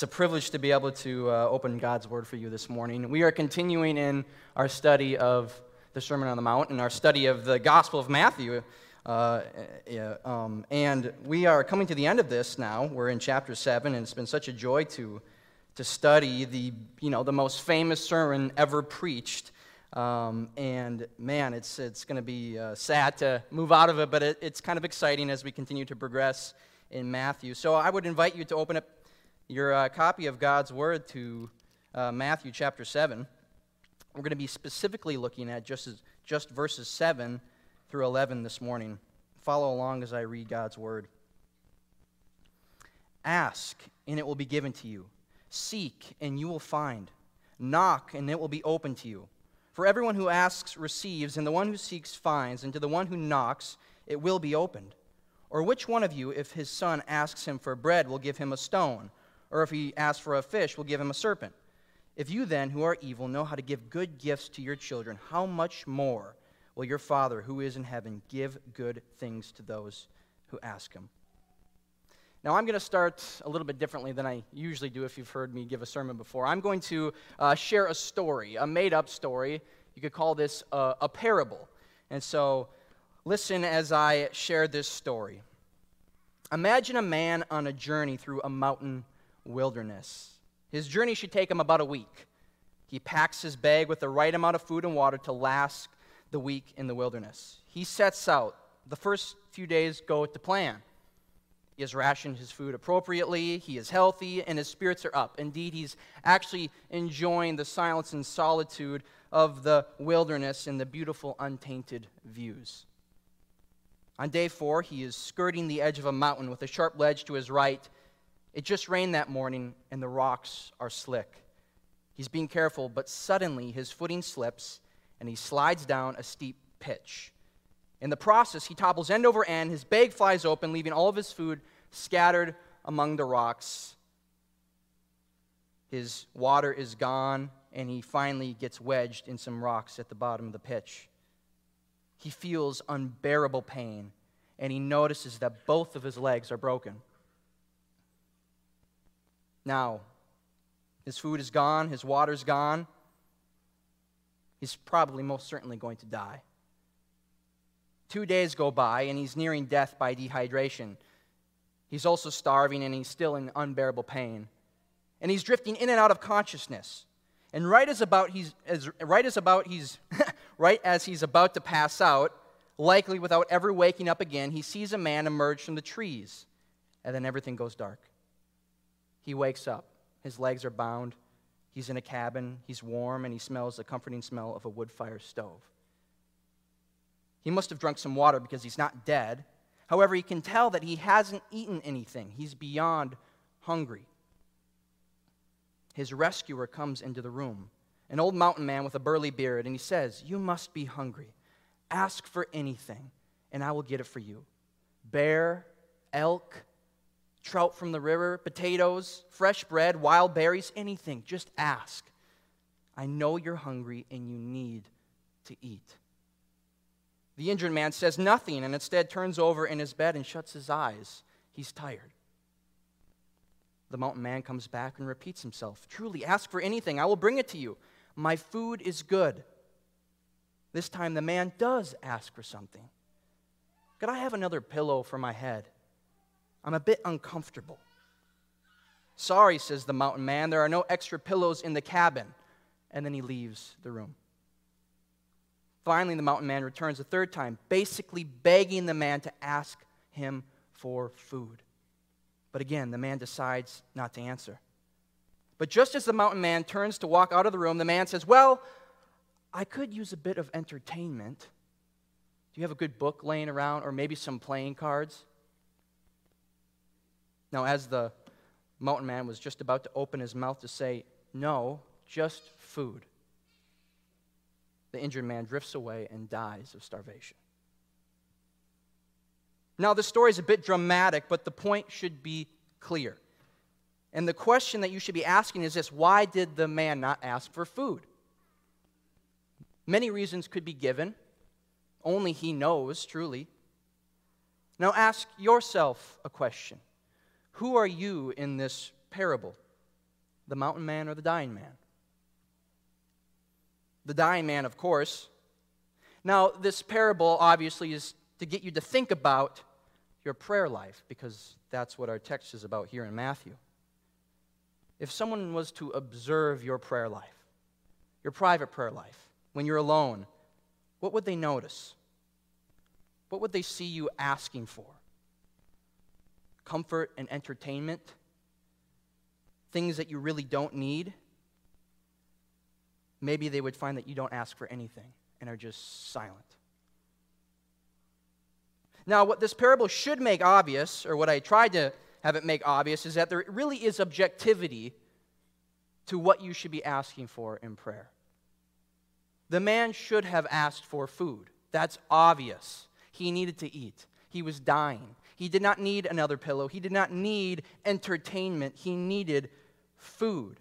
It's a privilege to be able to uh, open God's Word for you this morning. We are continuing in our study of the Sermon on the Mount and our study of the Gospel of Matthew. Uh, yeah, um, and we are coming to the end of this now. We're in chapter 7, and it's been such a joy to, to study the, you know, the most famous sermon ever preached. Um, and man, it's, it's going to be uh, sad to move out of it, but it, it's kind of exciting as we continue to progress in Matthew. So I would invite you to open up your uh, copy of God's Word to uh, Matthew chapter 7. We're going to be specifically looking at just, as, just verses 7 through 11 this morning. Follow along as I read God's Word. Ask, and it will be given to you. Seek, and you will find. Knock, and it will be open to you. For everyone who asks receives, and the one who seeks finds, and to the one who knocks it will be opened. Or which one of you, if his son asks him for bread, will give him a stone? Or if he asks for a fish, we'll give him a serpent. If you then, who are evil, know how to give good gifts to your children, how much more will your Father, who is in heaven, give good things to those who ask him? Now, I'm going to start a little bit differently than I usually do if you've heard me give a sermon before. I'm going to uh, share a story, a made up story. You could call this a, a parable. And so, listen as I share this story. Imagine a man on a journey through a mountain wilderness. His journey should take him about a week. He packs his bag with the right amount of food and water to last the week in the wilderness. He sets out. The first few days go to plan. He has rationed his food appropriately, he is healthy, and his spirits are up. Indeed, he's actually enjoying the silence and solitude of the wilderness and the beautiful, untainted views. On day four, he is skirting the edge of a mountain with a sharp ledge to his right it just rained that morning, and the rocks are slick. He's being careful, but suddenly his footing slips and he slides down a steep pitch. In the process, he topples end over end, his bag flies open, leaving all of his food scattered among the rocks. His water is gone, and he finally gets wedged in some rocks at the bottom of the pitch. He feels unbearable pain, and he notices that both of his legs are broken. Now, his food is gone, his water's gone. He's probably most certainly going to die. Two days go by, and he's nearing death by dehydration. He's also starving, and he's still in unbearable pain. And he's drifting in and out of consciousness. And right as about he's as, right as about he's right as he's about to pass out, likely without ever waking up again, he sees a man emerge from the trees, and then everything goes dark. He wakes up. His legs are bound. He's in a cabin. He's warm, and he smells the comforting smell of a wood fire stove. He must have drunk some water because he's not dead. However, he can tell that he hasn't eaten anything. He's beyond hungry. His rescuer comes into the room, an old mountain man with a burly beard, and he says, You must be hungry. Ask for anything, and I will get it for you bear, elk, trout from the river, potatoes, fresh bread, wild berries, anything. Just ask. I know you're hungry and you need to eat. The injured man says nothing and instead turns over in his bed and shuts his eyes. He's tired. The mountain man comes back and repeats himself Truly, ask for anything. I will bring it to you. My food is good. This time the man does ask for something. Could I have another pillow for my head? I'm a bit uncomfortable. Sorry, says the mountain man, there are no extra pillows in the cabin. And then he leaves the room. Finally, the mountain man returns a third time, basically begging the man to ask him for food. But again, the man decides not to answer. But just as the mountain man turns to walk out of the room, the man says, Well, I could use a bit of entertainment. Do you have a good book laying around or maybe some playing cards? Now, as the mountain man was just about to open his mouth to say, No, just food, the injured man drifts away and dies of starvation. Now, the story is a bit dramatic, but the point should be clear. And the question that you should be asking is this why did the man not ask for food? Many reasons could be given. Only he knows, truly. Now ask yourself a question who are you in this parable? the mountain man or the dying man? The dying man, of course. Now, this parable obviously is to get you to think about your prayer life because that's what our text is about here in Matthew. If someone was to observe your prayer life, your private prayer life, when you're alone, what would they notice? What would they see you asking for? Comfort and entertainment? Things that you really don't need? Maybe they would find that you don't ask for anything and are just silent. Now, what this parable should make obvious, or what I tried to have it make obvious, is that there really is objectivity to what you should be asking for in prayer. The man should have asked for food. That's obvious. He needed to eat. He was dying. He did not need another pillow. He did not need entertainment. He needed food.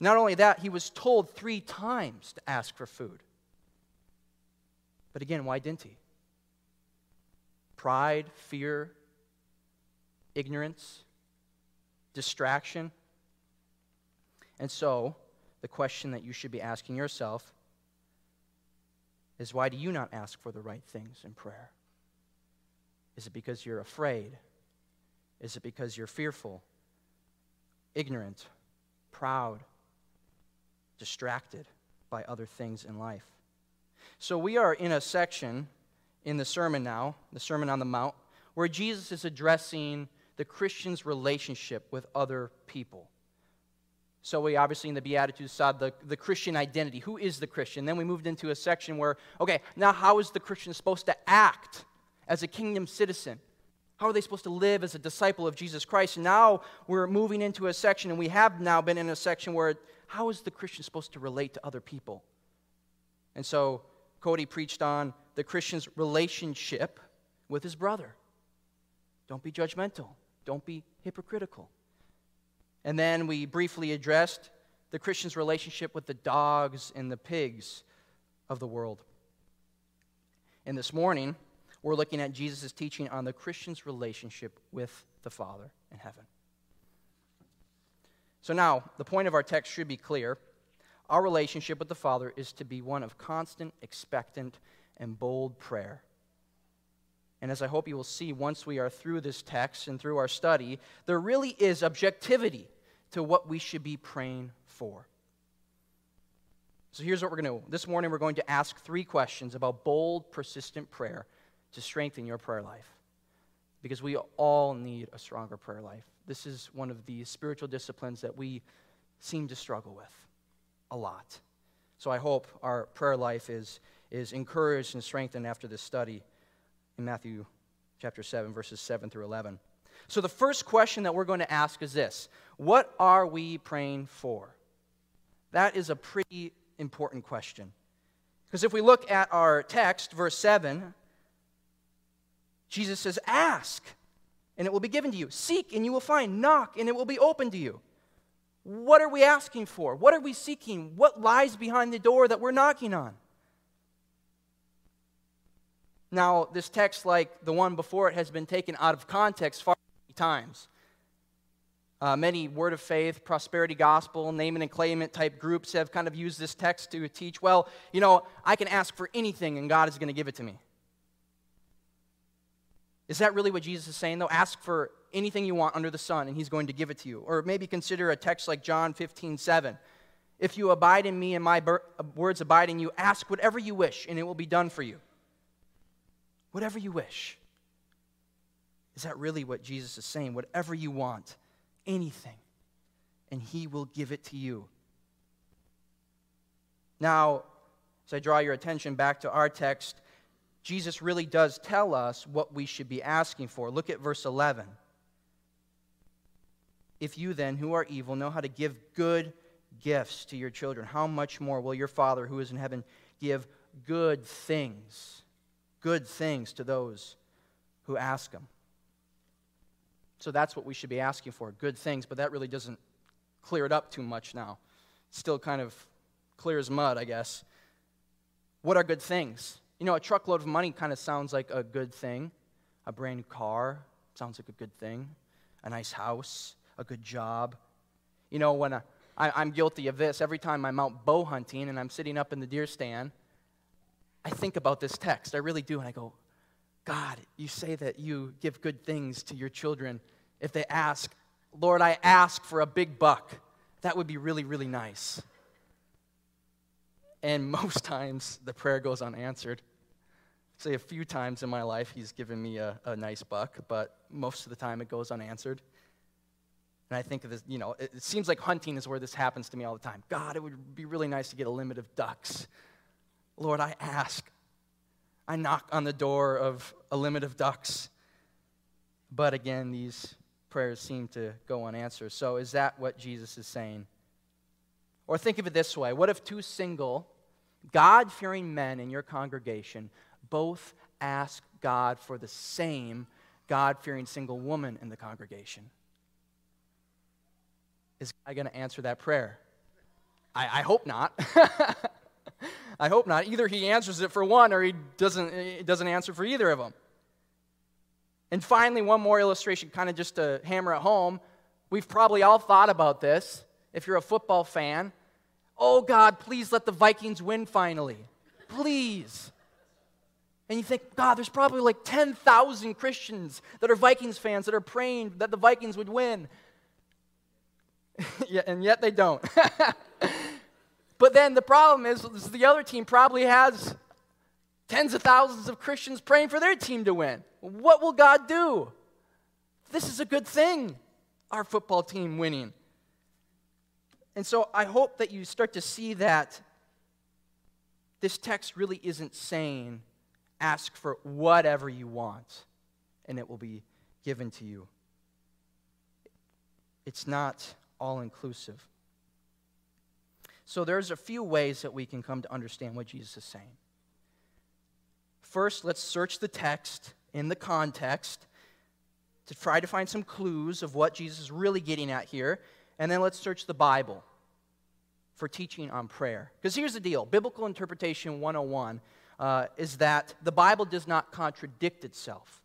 Not only that, he was told three times to ask for food. But again, why didn't he? pride, fear, ignorance, distraction. And so, the question that you should be asking yourself is why do you not ask for the right things in prayer? Is it because you're afraid? Is it because you're fearful, ignorant, proud, distracted by other things in life? So, we are in a section in the sermon now, the Sermon on the Mount, where Jesus is addressing the Christian's relationship with other people. So, we obviously in the Beatitudes saw the, the Christian identity. Who is the Christian? Then we moved into a section where, okay, now how is the Christian supposed to act as a kingdom citizen? How are they supposed to live as a disciple of Jesus Christ? And now we're moving into a section, and we have now been in a section where how is the Christian supposed to relate to other people? And so Cody preached on the Christian's relationship with his brother. Don't be judgmental, don't be hypocritical. And then we briefly addressed the Christian's relationship with the dogs and the pigs of the world. And this morning, we're looking at Jesus' teaching on the Christian's relationship with the Father in heaven. So now, the point of our text should be clear. Our relationship with the Father is to be one of constant, expectant, and bold prayer. And as I hope you will see once we are through this text and through our study, there really is objectivity to what we should be praying for. So here's what we're going to do. This morning, we're going to ask three questions about bold, persistent prayer to strengthen your prayer life. Because we all need a stronger prayer life. This is one of the spiritual disciplines that we seem to struggle with a lot. So I hope our prayer life is is encouraged and strengthened after this study in Matthew chapter 7, verses 7 through 11. So, the first question that we're going to ask is this What are we praying for? That is a pretty important question. Because if we look at our text, verse 7, Jesus says, Ask, and it will be given to you. Seek, and you will find. Knock, and it will be open to you. What are we asking for? What are we seeking? What lies behind the door that we're knocking on? Now, this text, like the one before it, has been taken out of context far many times. Uh, many word of faith, prosperity gospel, name and claim it type groups have kind of used this text to teach, well, you know, I can ask for anything and God is going to give it to me. Is that really what Jesus is saying, though? Ask for anything you want under the sun and he's going to give it to you. Or maybe consider a text like John 15, 7. If you abide in me and my uh, words abide in you, ask whatever you wish and it will be done for you whatever you wish. Is that really what Jesus is saying? Whatever you want, anything, and He will give it to you. Now, as I draw your attention back to our text, Jesus really does tell us what we should be asking for. Look at verse 11. If you then, who are evil, know how to give good gifts to your children, how much more will your Father who is in heaven give good things good things to those who ask Him. So that's what we should be asking for good things, but that really doesn't clear it up too much now. still kind of clear as mud, I guess. What are good things? You know, a truckload of money kind of sounds like a good thing. A brand new car sounds like a good thing. A nice house, a good job, You know, when I, I, am guilty of this, every time I'm out bow hunting and I'm sitting up in the deer stand, I think about this text. I really do. And I go, God, you say that you give good things to your children if they ask. Lord, I ask for a big buck. That would be really, really nice. And most times the prayer goes unanswered. Say a few times in my life he's given me a, a nice buck, but most of the time it goes unanswered. And I think of this, you know, it, it seems like hunting is where this happens to me all the time. God, it would be really nice to get a limit of ducks. Lord, I ask. I knock on the door of a limit of ducks. But again, these prayers seem to go unanswered. So is that what Jesus is saying? Or think of it this way what if two single, God fearing men in your congregation both ask God for the same God fearing single woman in the congregation? Is God going to answer that prayer? I, I hope not. I hope not. Either he answers it for one or he doesn't, he doesn't answer for either of them. And finally, one more illustration, kind of just to hammer it home. We've probably all thought about this. If you're a football fan, oh God, please let the Vikings win finally. Please. And you think, God, there's probably like 10,000 Christians that are Vikings fans that are praying that the Vikings would win. yeah, and yet they don't. but then the problem is, is the other team probably has tens of thousands of Christians praying for their team to win. What will God do? This is a good thing, our football team winning. And so I hope that you start to see that this text really isn't saying, ask for whatever you want and it will be given to you. It's not all inclusive. So there's a few ways that we can come to understand what Jesus is saying. First, let's search the text in the context to try to find some clues of what Jesus is really getting at here. And then let's search the Bible for teaching on prayer. Because here's the deal Biblical Interpretation 101 uh, is that the Bible does not contradict itself,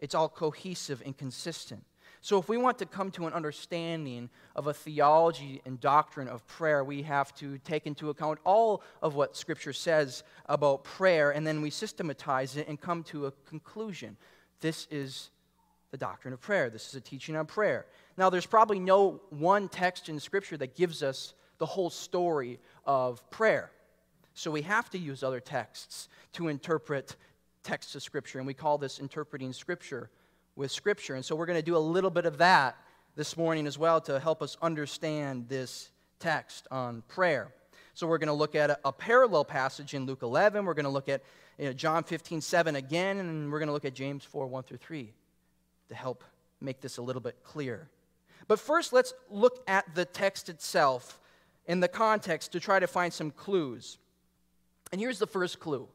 it's all cohesive and consistent. So, if we want to come to an understanding of a theology and doctrine of prayer, we have to take into account all of what Scripture says about prayer, and then we systematize it and come to a conclusion. This is the doctrine of prayer. This is a teaching on prayer. Now, there's probably no one text in Scripture that gives us the whole story of prayer. So, we have to use other texts to interpret texts of Scripture, and we call this interpreting Scripture with Scripture. And so we're going to do a little bit of that this morning as well to help us understand this text on prayer. So we're going to look at a, a parallel passage in Luke 11. We're going to look at you know, John 15, 7 again, and we're going to look at James 4, 1 through 3 to help make this a little bit clear. But first, let's look at the text itself in the context to try to find some clues. And here's the first clue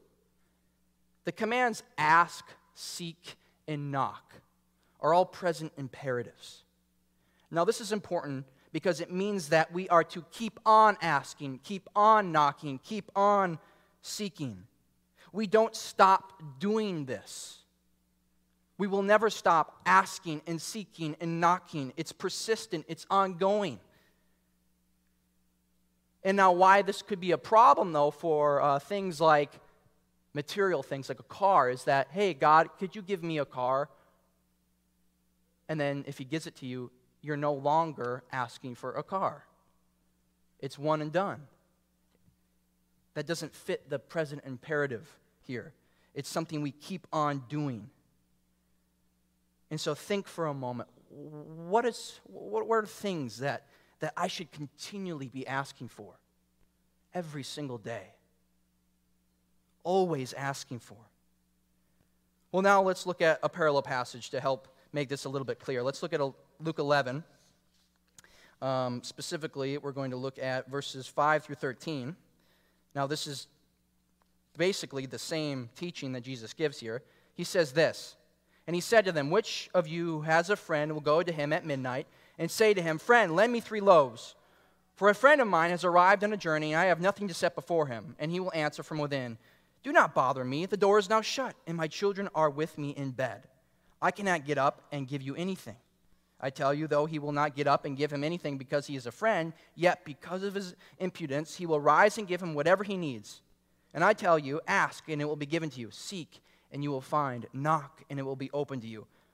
the commands ask, seek, and knock are all present imperatives. Now, this is important because it means that we are to keep on asking, keep on knocking, keep on seeking. We don't stop doing this. We will never stop asking and seeking and knocking. It's persistent, it's ongoing. And now, why this could be a problem, though, for uh, things like material things like a car is that, hey, God, could you give me a car? And then if he gives it to you, you're no longer asking for a car. It's one and done. That doesn't fit the present imperative here. It's something we keep on doing. And so think for a moment what, is, what are things that, that I should continually be asking for every single day? Always asking for. Well, now let's look at a parallel passage to help make this a little bit clear. Let's look at Luke 11. Um, specifically, we're going to look at verses 5 through 13. Now, this is basically the same teaching that Jesus gives here. He says this And he said to them, Which of you has a friend will go to him at midnight and say to him, Friend, lend me three loaves? For a friend of mine has arrived on a journey, and I have nothing to set before him. And he will answer from within, Do not bother me. The door is now shut, and my children are with me in bed. I cannot get up and give you anything. I tell you, though he will not get up and give him anything because he is a friend, yet because of his impudence, he will rise and give him whatever he needs. And I tell you, ask, and it will be given to you. Seek, and you will find. Knock, and it will be opened to you.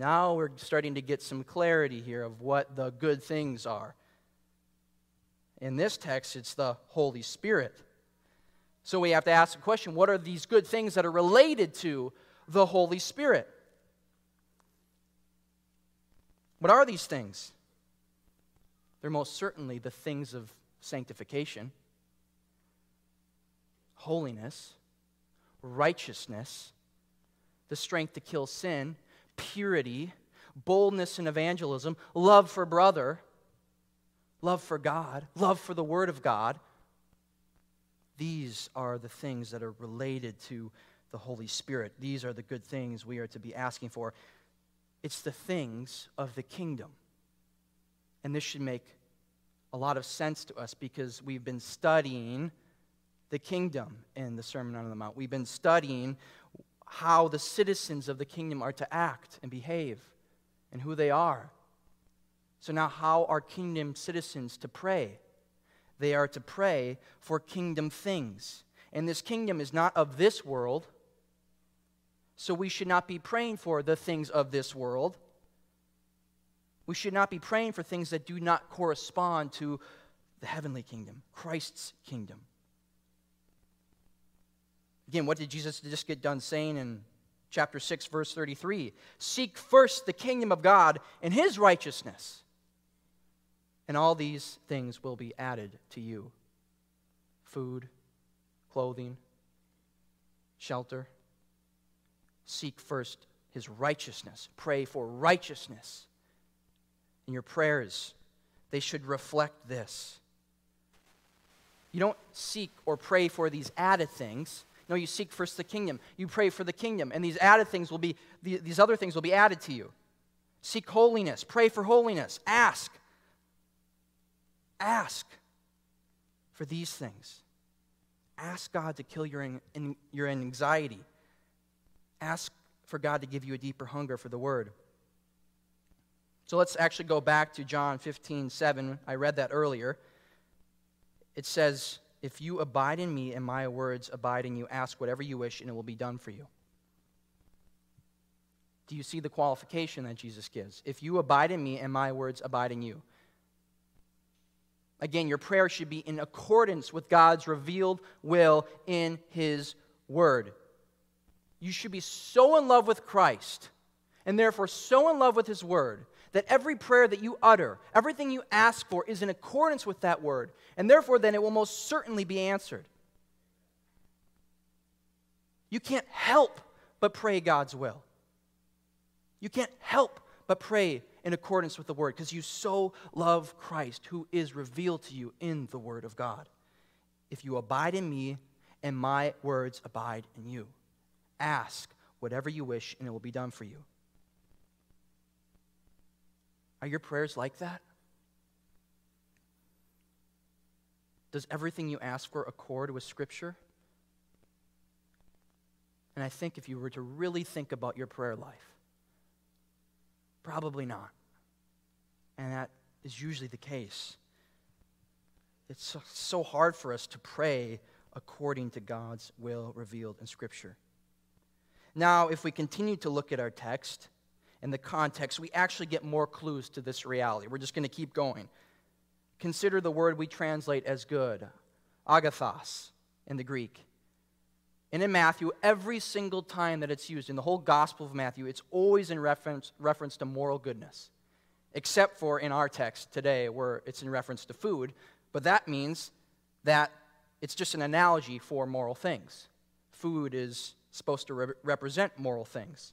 Now we're starting to get some clarity here of what the good things are. In this text, it's the Holy Spirit. So we have to ask the question what are these good things that are related to the Holy Spirit? What are these things? They're most certainly the things of sanctification, holiness, righteousness, the strength to kill sin, purity, boldness in evangelism, love for brother, love for God, love for the Word of God. These are the things that are related to the Holy Spirit. These are the good things we are to be asking for. It's the things of the kingdom. And this should make a lot of sense to us because we've been studying the kingdom in the Sermon on the Mount. We've been studying how the citizens of the kingdom are to act and behave and who they are. So, now, how are kingdom citizens to pray? They are to pray for kingdom things. And this kingdom is not of this world, so we should not be praying for the things of this world. We should not be praying for things that do not correspond to the heavenly kingdom, Christ's kingdom. Again, what did Jesus just get done saying in chapter 6, verse 33? Seek first the kingdom of God and his righteousness, and all these things will be added to you food, clothing, shelter. Seek first his righteousness. Pray for righteousness. In your prayers, they should reflect this. You don't seek or pray for these added things. No, you seek first the kingdom. You pray for the kingdom, and these added things will be, these other things will be added to you. Seek holiness. Pray for holiness. Ask. Ask for these things. Ask God to kill your, your anxiety. Ask for God to give you a deeper hunger for the word. So let's actually go back to John 15, 7. I read that earlier. It says, If you abide in me and my words abide in you, ask whatever you wish and it will be done for you. Do you see the qualification that Jesus gives? If you abide in me and my words abide in you. Again, your prayer should be in accordance with God's revealed will in his word you should be so in love with Christ and therefore so in love with His Word that every prayer that you utter, everything you ask for, is in accordance with that Word. And therefore, then it will most certainly be answered. You can't help but pray God's will. You can't help but pray in accordance with the Word because you so love Christ who is revealed to you in the Word of God. If you abide in me and my words abide in you. Ask whatever you wish, and it will be done for you. Are your prayers like that? Does everything you ask for accord with Scripture? And I think if you were to really think about your prayer life, probably not. And that is usually the case. It's so hard for us to pray according to God's will revealed in Scripture. Now, if we continue to look at our text and the context, we actually get more clues to this reality. We're just going to keep going. Consider the word we translate as good, agathos in the Greek. And in Matthew, every single time that it's used in the whole Gospel of Matthew, it's always in reference, reference to moral goodness, except for in our text today where it's in reference to food. But that means that it's just an analogy for moral things. Food is supposed to re- represent moral things.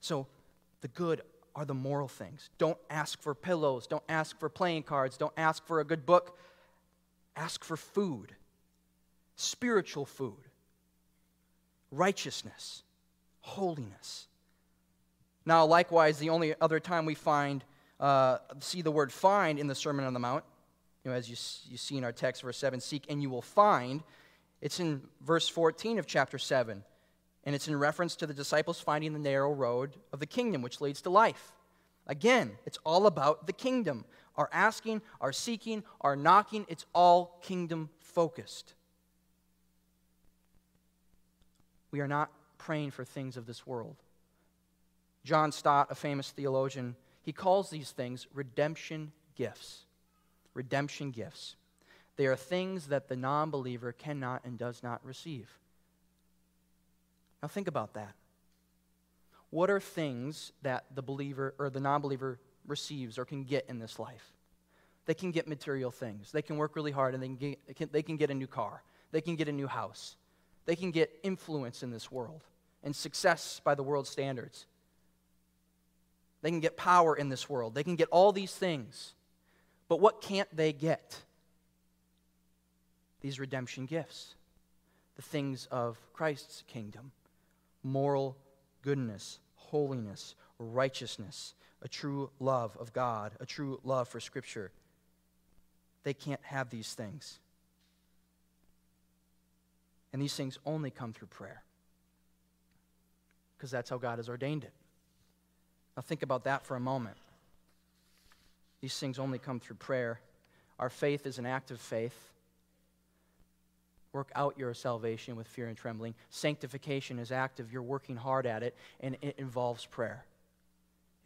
So, the good are the moral things. Don't ask for pillows. Don't ask for playing cards. Don't ask for a good book. Ask for food, spiritual food, righteousness, holiness. Now, likewise, the only other time we find, uh, see the word find in the Sermon on the Mount, you know, as you, you see in our text, verse 7, seek and you will find, it's in verse 14 of chapter 7. And it's in reference to the disciples finding the narrow road of the kingdom, which leads to life. Again, it's all about the kingdom. Our asking, our seeking, our knocking, it's all kingdom focused. We are not praying for things of this world. John Stott, a famous theologian, he calls these things redemption gifts. Redemption gifts. They are things that the non believer cannot and does not receive. Now, think about that. What are things that the believer or the non believer receives or can get in this life? They can get material things. They can work really hard and they can, get, they can get a new car. They can get a new house. They can get influence in this world and success by the world's standards. They can get power in this world. They can get all these things. But what can't they get? These redemption gifts, the things of Christ's kingdom moral goodness, holiness, righteousness, a true love of God, a true love for Scripture. They can't have these things. And these things only come through prayer because that's how God has ordained it. Now, think about that for a moment. These things only come through prayer. Our faith is an act of faith. Work out your salvation with fear and trembling. Sanctification is active. You're working hard at it, and it involves prayer.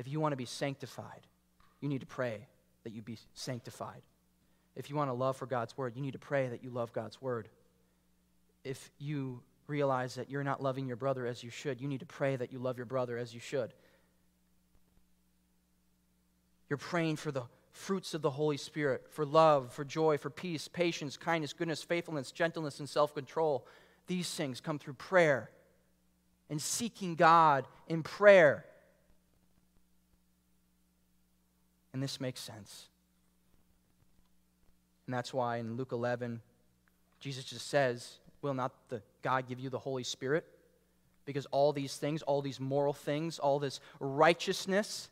If you want to be sanctified, you need to pray that you be sanctified. If you want to love for God's word, you need to pray that you love God's word. If you realize that you're not loving your brother as you should, you need to pray that you love your brother as you should. You're praying for the fruits of the Holy Spirit for love, for joy, for peace, patience, kindness, goodness, faithfulness, gentleness, and self control. These things come through prayer and seeking God in prayer. And this makes sense. And that's why in Luke 11, Jesus just says, Will not the God give you the Holy Spirit? Because all these things, all these moral things, all this righteousness,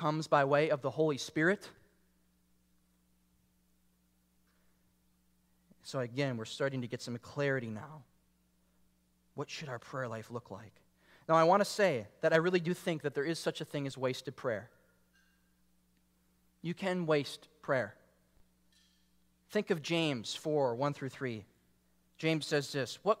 comes by way of the Holy Spirit. So, again, we're starting to get some clarity now. What should our prayer life look like? Now, I want to say that I really do think that there is such a thing as wasted prayer. You can waste prayer. Think of James 4 1 through 3. James says this What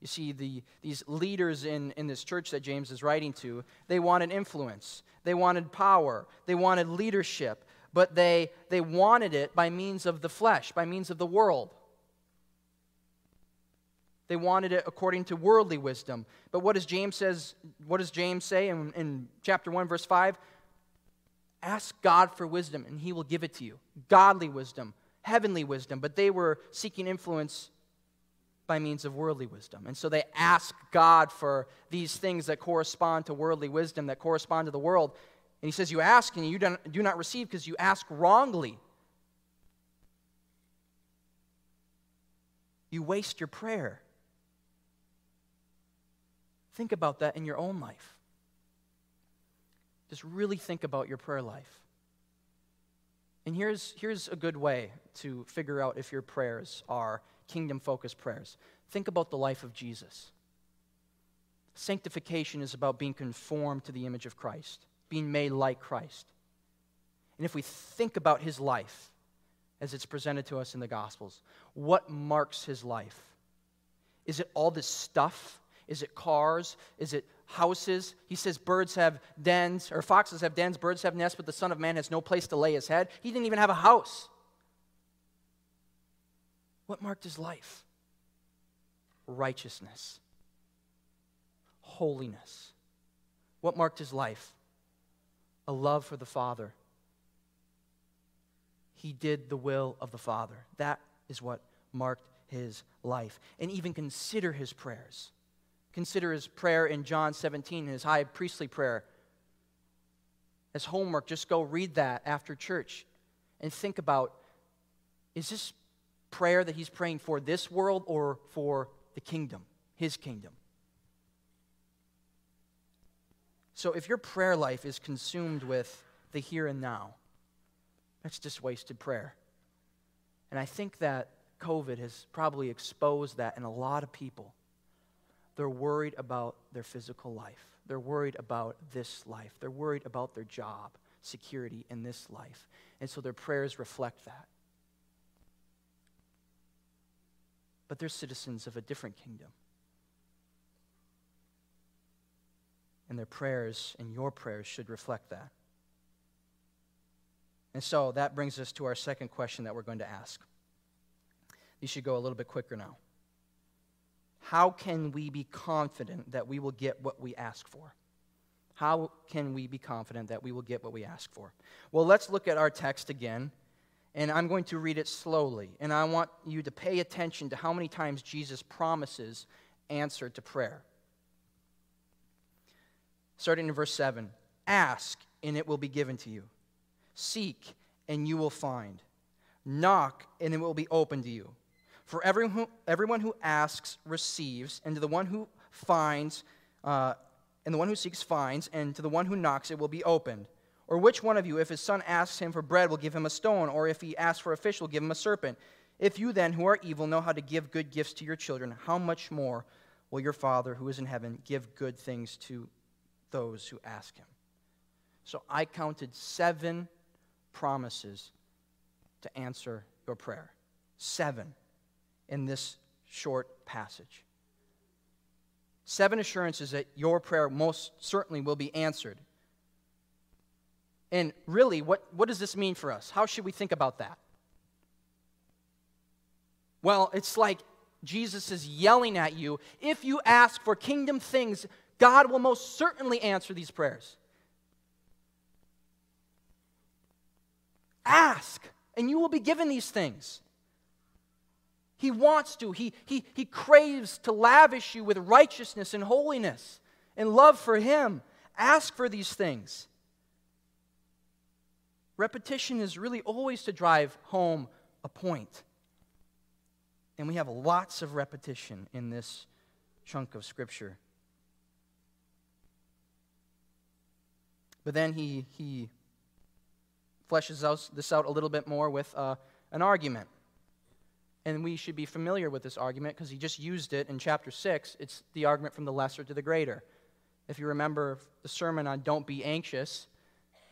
You see, the, these leaders in, in this church that James is writing to, they wanted influence, they wanted power, they wanted leadership, but they, they wanted it by means of the flesh, by means of the world. They wanted it according to worldly wisdom. But what does James says, what does James say in, in chapter 1, verse 5? Ask God for wisdom, and he will give it to you. Godly wisdom, heavenly wisdom. But they were seeking influence by means of worldly wisdom. And so they ask God for these things that correspond to worldly wisdom, that correspond to the world. And he says, You ask and you do not receive because you ask wrongly. You waste your prayer. Think about that in your own life. Just really think about your prayer life. And here's, here's a good way to figure out if your prayers are kingdom focused prayers. Think about the life of Jesus. Sanctification is about being conformed to the image of Christ, being made like Christ. And if we think about his life as it's presented to us in the Gospels, what marks his life? Is it all this stuff? Is it cars? Is it houses. He says birds have dens, or foxes have dens, birds have nests, but the Son of Man has no place to lay his head. He didn't even have a house. What marked his life? Righteousness, holiness. What marked his life? A love for the Father. He did the will of the Father. That is what marked his life. And even consider his prayers. Consider his prayer in John 17, his high priestly prayer. As homework, just go read that after church and think about is this prayer that he's praying for this world or for the kingdom, his kingdom? So if your prayer life is consumed with the here and now, that's just wasted prayer. And I think that COVID has probably exposed that in a lot of people. They're worried about their physical life. They're worried about this life. They're worried about their job, security in this life. And so their prayers reflect that. But they're citizens of a different kingdom. And their prayers and your prayers should reflect that. And so that brings us to our second question that we're going to ask. These should go a little bit quicker now. How can we be confident that we will get what we ask for? How can we be confident that we will get what we ask for? Well, let's look at our text again, and I'm going to read it slowly. And I want you to pay attention to how many times Jesus promises answer to prayer. Starting in verse 7 Ask, and it will be given to you. Seek, and you will find. Knock, and it will be open to you. For everyone who, everyone who asks receives, and to the one who finds, uh, and the one who seeks finds, and to the one who knocks it will be opened. Or which one of you, if his son asks him for bread, will give him a stone, or if he asks for a fish, will give him a serpent? If you then, who are evil, know how to give good gifts to your children, how much more will your Father who is in heaven give good things to those who ask him? So I counted seven promises to answer your prayer. Seven in this short passage. Seven assurances that your prayer most certainly will be answered. And really, what, what does this mean for us? How should we think about that? Well, it's like Jesus is yelling at you if you ask for kingdom things, God will most certainly answer these prayers. Ask, and you will be given these things. He wants to. He, he, he craves to lavish you with righteousness and holiness and love for Him. Ask for these things. Repetition is really always to drive home a point. And we have lots of repetition in this chunk of Scripture. But then he, he fleshes out, this out a little bit more with uh, an argument and we should be familiar with this argument because he just used it in chapter 6. It's the argument from the lesser to the greater. If you remember the sermon on don't be anxious,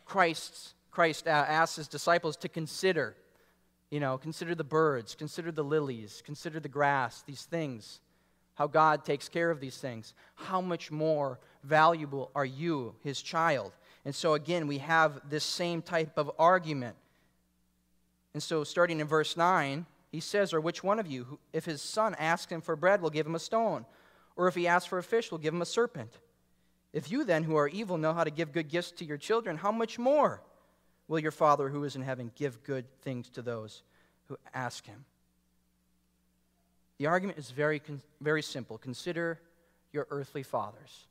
Christ's, Christ asks his disciples to consider, you know, consider the birds, consider the lilies, consider the grass, these things, how God takes care of these things. How much more valuable are you, his child? And so, again, we have this same type of argument. And so, starting in verse 9, he says, Or which one of you, if his son asks him for bread, will give him a stone? Or if he asks for a fish, will give him a serpent? If you then, who are evil, know how to give good gifts to your children, how much more will your Father who is in heaven give good things to those who ask him? The argument is very, very simple. Consider your earthly fathers.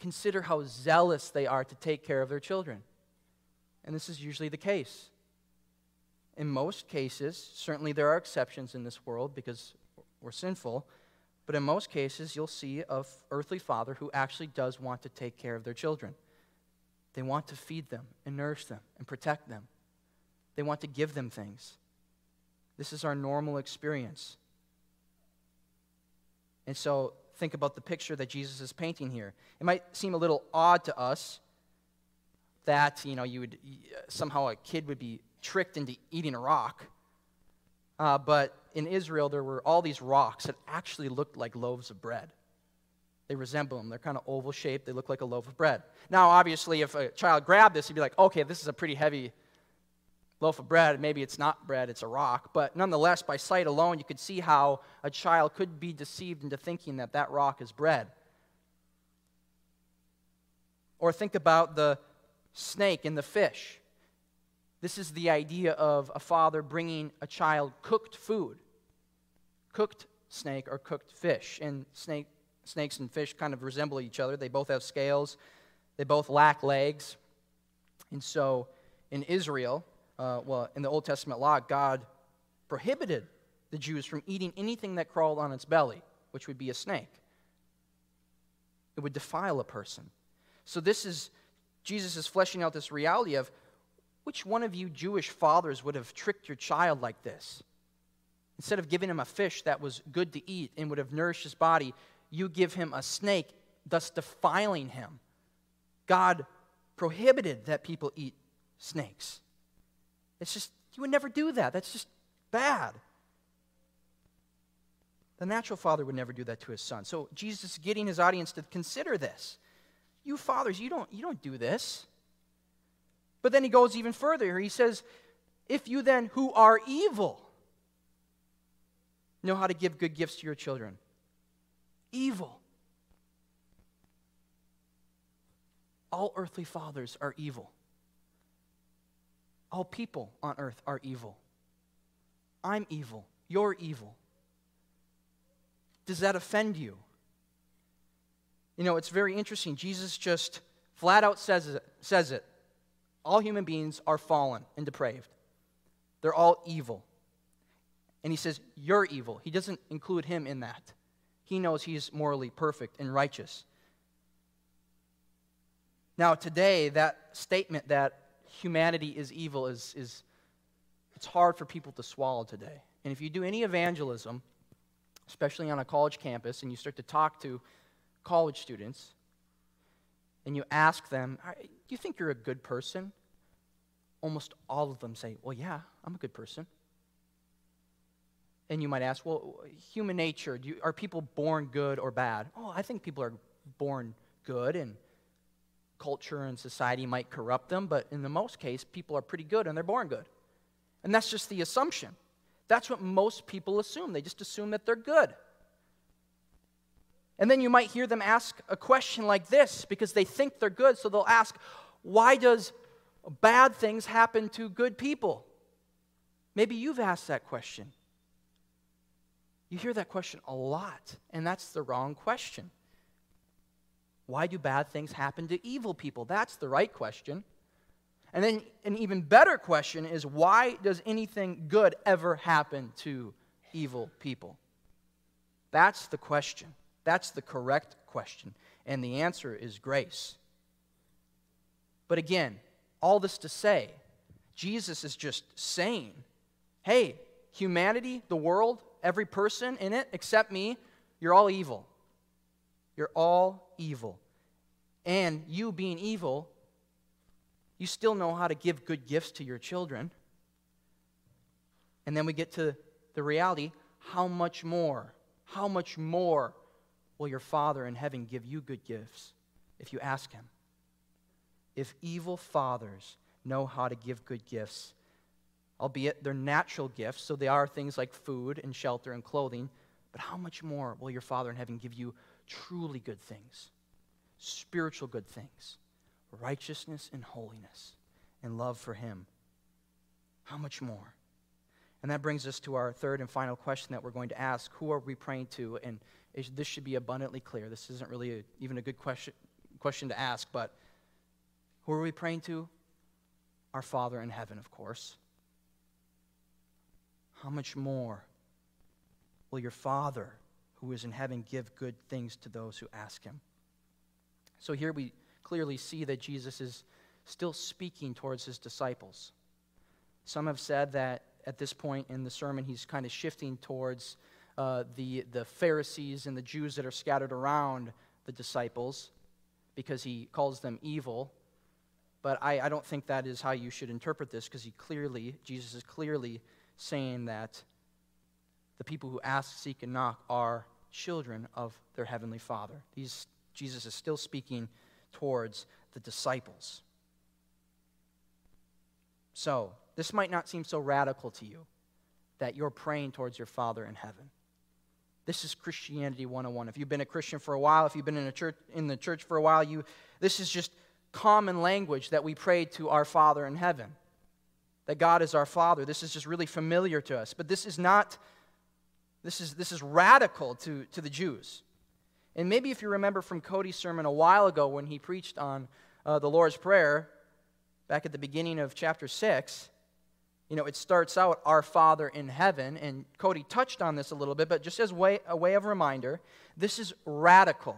Consider how zealous they are to take care of their children. And this is usually the case in most cases, certainly there are exceptions in this world because we're sinful, but in most cases, you'll see a earthly father who actually does want to take care of their children. They want to feed them and nourish them and protect them. They want to give them things. This is our normal experience. And so think about the picture that Jesus is painting here. It might seem a little odd to us that, you know, you would somehow a kid would be tricked into eating a rock. Uh, but in Israel, there were all these rocks that actually looked like loaves of bread. They resemble them. They're kind of oval shaped. They look like a loaf of bread. Now, obviously, if a child grabbed this, he'd be like, okay, this is a pretty heavy loaf of bread. Maybe it's not bread, it's a rock. But nonetheless, by sight alone, you could see how a child could be deceived into thinking that that rock is bread. Or think about the snake and the fish. This is the idea of a father bringing a child cooked food, cooked snake or cooked fish. And snake, snakes and fish kind of resemble each other. They both have scales, they both lack legs. And so in Israel, uh, well, in the Old Testament law, God prohibited the Jews from eating anything that crawled on its belly, which would be a snake. It would defile a person. So this is Jesus is fleshing out this reality of which one of you Jewish fathers would have tricked your child like this? Instead of giving him a fish that was good to eat and would have nourished his body, you give him a snake, thus defiling him. God prohibited that people eat snakes. It's just, you would never do that. That's just bad. The natural father would never do that to his son. So Jesus is getting his audience to consider this. You fathers, you don't, you don't do this. But then he goes even further. He says, If you then, who are evil, know how to give good gifts to your children, evil. All earthly fathers are evil. All people on earth are evil. I'm evil. You're evil. Does that offend you? You know, it's very interesting. Jesus just flat out says it. Says it. All human beings are fallen and depraved, they're all evil. And he says, You're evil. He doesn't include him in that. He knows he's morally perfect and righteous. Now, today, that statement that humanity is evil is, is it's hard for people to swallow today. And if you do any evangelism, especially on a college campus, and you start to talk to college students, and you ask them, Do you think you're a good person? Almost all of them say, Well, yeah, I'm a good person. And you might ask, Well, human nature, you, are people born good or bad? Oh, I think people are born good, and culture and society might corrupt them, but in the most case, people are pretty good and they're born good. And that's just the assumption. That's what most people assume. They just assume that they're good. And then you might hear them ask a question like this because they think they're good, so they'll ask, Why does bad things happen to good people? Maybe you've asked that question. You hear that question a lot, and that's the wrong question. Why do bad things happen to evil people? That's the right question. And then an even better question is why does anything good ever happen to evil people? That's the question. That's the correct question. And the answer is grace. But again, all this to say, Jesus is just saying, hey, humanity, the world, every person in it except me, you're all evil. You're all evil. And you being evil, you still know how to give good gifts to your children. And then we get to the reality how much more, how much more will your Father in heaven give you good gifts if you ask Him? If evil fathers know how to give good gifts, albeit they're natural gifts, so they are things like food and shelter and clothing, but how much more will your Father in heaven give you truly good things, spiritual good things, righteousness and holiness, and love for Him. How much more? And that brings us to our third and final question that we're going to ask Who are we praying to? And this should be abundantly clear. This isn't really a, even a good question, question to ask, but who are we praying to? Our Father in heaven, of course. How much more will your Father who is in heaven give good things to those who ask him. So here we clearly see that Jesus is still speaking towards his disciples. Some have said that at this point in the sermon, he's kind of shifting towards uh, the, the Pharisees and the Jews that are scattered around the disciples because he calls them evil. But I, I don't think that is how you should interpret this because he clearly, Jesus is clearly saying that the people who ask, seek, and knock are children of their heavenly Father. These, Jesus is still speaking towards the disciples. So, this might not seem so radical to you that you're praying towards your Father in heaven. This is Christianity 101. If you've been a Christian for a while, if you've been in, a church, in the church for a while, you, this is just common language that we pray to our Father in heaven. That God is our Father. This is just really familiar to us. But this is not, this is, this is radical to, to the Jews. And maybe if you remember from Cody's sermon a while ago when he preached on uh, the Lord's Prayer, back at the beginning of chapter 6, you know, it starts out, Our Father in heaven, and Cody touched on this a little bit, but just as way, a way of reminder, this is radical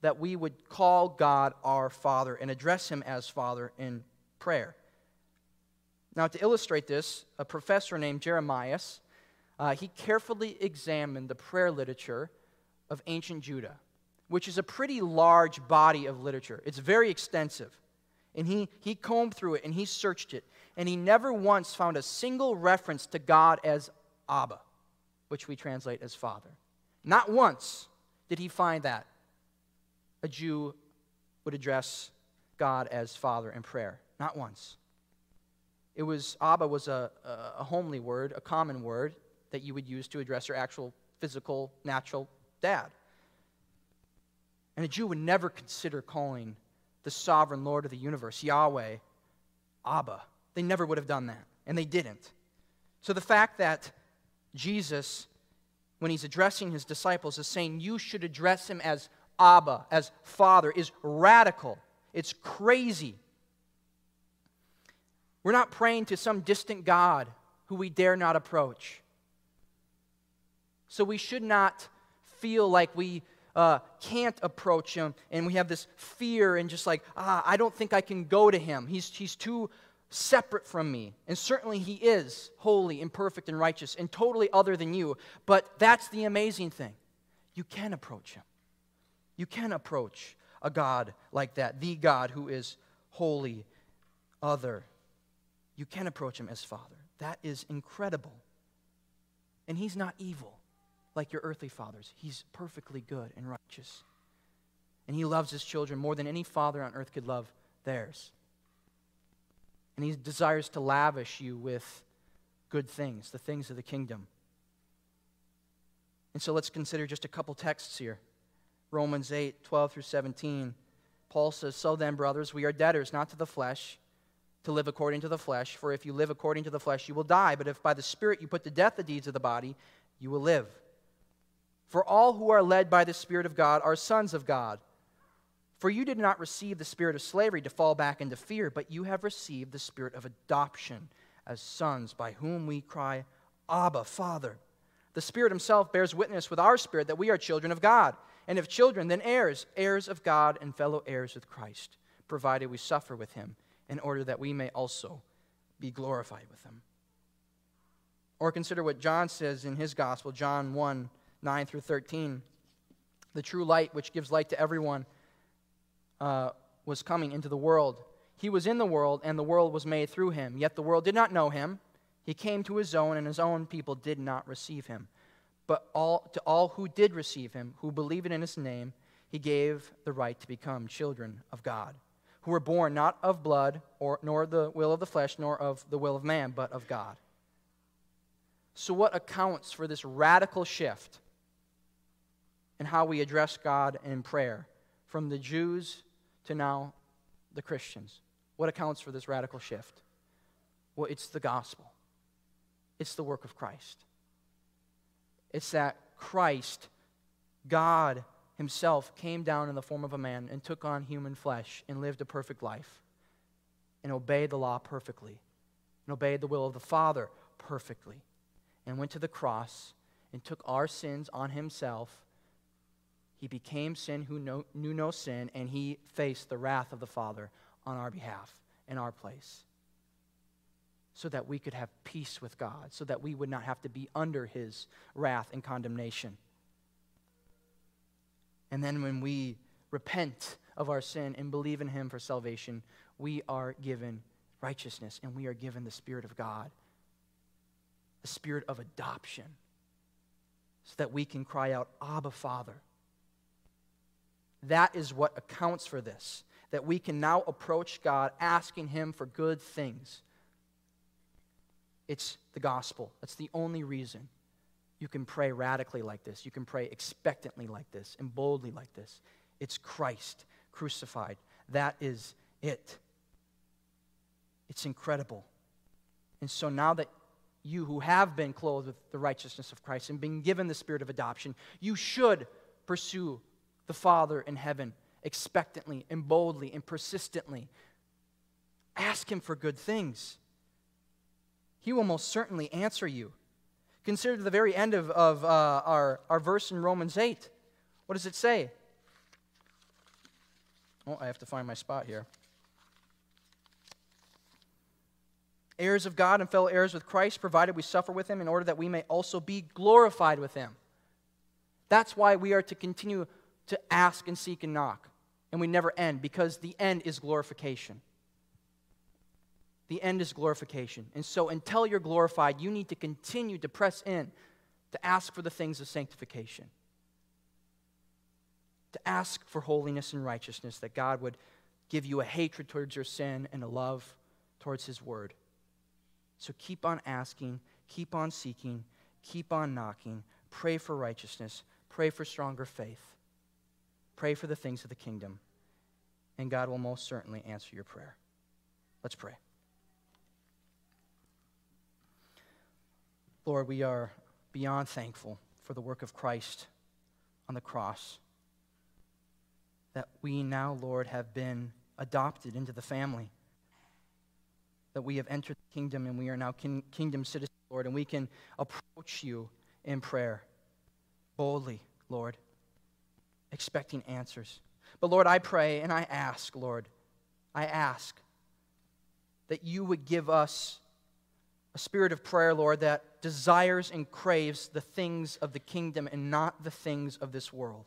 that we would call God our Father and address Him as Father in prayer. Now, to illustrate this, a professor named Jeremias, uh, he carefully examined the prayer literature of ancient Judah, which is a pretty large body of literature. It's very extensive. And he, he combed through it and he searched it and he never once found a single reference to God as Abba, which we translate as Father. Not once did he find that a Jew would address God as Father in prayer. Not once. It was, Abba was a, a, homely word, a common word that you would use to address your actual physical, natural dad. And a Jew would never consider calling the sovereign Lord of the universe, Yahweh, Abba. They never would have done that, and they didn't. So the fact that Jesus, when he's addressing his disciples, is saying you should address him as Abba, as Father, is radical. It's crazy. We're not praying to some distant God who we dare not approach. So we should not feel like we uh, can't approach him and we have this fear and just like, ah, I don't think I can go to him. He's, he's too separate from me. And certainly he is holy and perfect and righteous and totally other than you. But that's the amazing thing. You can approach him. You can approach a God like that, the God who is holy, other. You can approach him as Father. That is incredible. And he's not evil like your earthly fathers, he's perfectly good and righteous. And he loves his children more than any father on earth could love theirs. And he desires to lavish you with good things, the things of the kingdom. And so let's consider just a couple texts here. Romans 8, 12 through 17. Paul says, So then, brothers, we are debtors, not to the flesh, to live according to the flesh. For if you live according to the flesh, you will die. But if by the Spirit you put to death the deeds of the body, you will live. For all who are led by the Spirit of God are sons of God. For you did not receive the spirit of slavery to fall back into fear, but you have received the spirit of adoption as sons, by whom we cry, Abba, Father. The Spirit Himself bears witness with our spirit that we are children of God. And if children, then heirs, heirs of God and fellow heirs with Christ, provided we suffer with Him, in order that we may also be glorified with Him. Or consider what John says in his gospel, John 1 9 through 13. The true light, which gives light to everyone uh, was coming into the world. He was in the world, and the world was made through him. Yet the world did not know him. He came to his own, and his own people did not receive him. But all, to all who did receive him, who believed in his name, he gave the right to become children of God, who were born not of blood, or, nor the will of the flesh, nor of the will of man, but of God. So, what accounts for this radical shift in how we address God in prayer from the Jews to now the Christians. What accounts for this radical shift? Well, it's the gospel, it's the work of Christ. It's that Christ, God Himself, came down in the form of a man and took on human flesh and lived a perfect life and obeyed the law perfectly and obeyed the will of the Father perfectly and went to the cross and took our sins on Himself he became sin who know, knew no sin, and he faced the wrath of the Father on our behalf, in our place, so that we could have peace with God, so that we would not have to be under his wrath and condemnation. And then when we repent of our sin and believe in him for salvation, we are given righteousness and we are given the Spirit of God, the Spirit of adoption. So that we can cry out, Abba, Father. That is what accounts for this, that we can now approach God asking Him for good things. It's the gospel. That's the only reason you can pray radically like this. You can pray expectantly like this and boldly like this. It's Christ crucified. That is it. It's incredible. And so now that you who have been clothed with the righteousness of Christ and been given the spirit of adoption, you should pursue the Father in heaven expectantly and boldly and persistently. Ask Him for good things. He will most certainly answer you. Consider the very end of, of uh, our, our verse in Romans 8. What does it say? Oh, I have to find my spot here. heirs of God and fellow heirs with Christ, provided we suffer with him in order that we may also be glorified with him. That's why we are to continue to ask and seek and knock. And we never end, because the end is glorification. The end is glorification. And so until you're glorified, you need to continue to press in to ask for the things of sanctification, to ask for holiness and righteousness, that God would give you a hatred towards your sin and a love towards his word. So keep on asking, keep on seeking, keep on knocking. Pray for righteousness, pray for stronger faith, pray for the things of the kingdom, and God will most certainly answer your prayer. Let's pray. Lord, we are beyond thankful for the work of Christ on the cross. That we now, Lord, have been adopted into the family that we have entered the kingdom and we are now kin- kingdom citizens, Lord, and we can approach you in prayer boldly, Lord, expecting answers. But Lord, I pray and I ask, Lord, I ask that you would give us a spirit of prayer, Lord, that desires and craves the things of the kingdom and not the things of this world.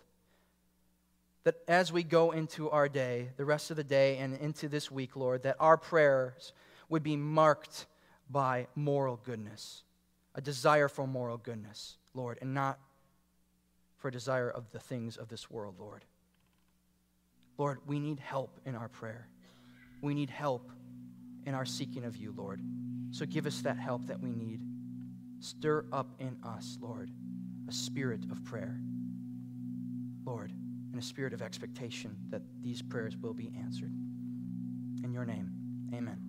That as we go into our day, the rest of the day, and into this week, Lord, that our prayers would be marked by moral goodness, a desire for moral goodness, Lord, and not for a desire of the things of this world, Lord. Lord, we need help in our prayer. We need help in our seeking of you, Lord. So give us that help that we need. Stir up in us, Lord, a spirit of prayer, Lord, and a spirit of expectation that these prayers will be answered. In your name, amen.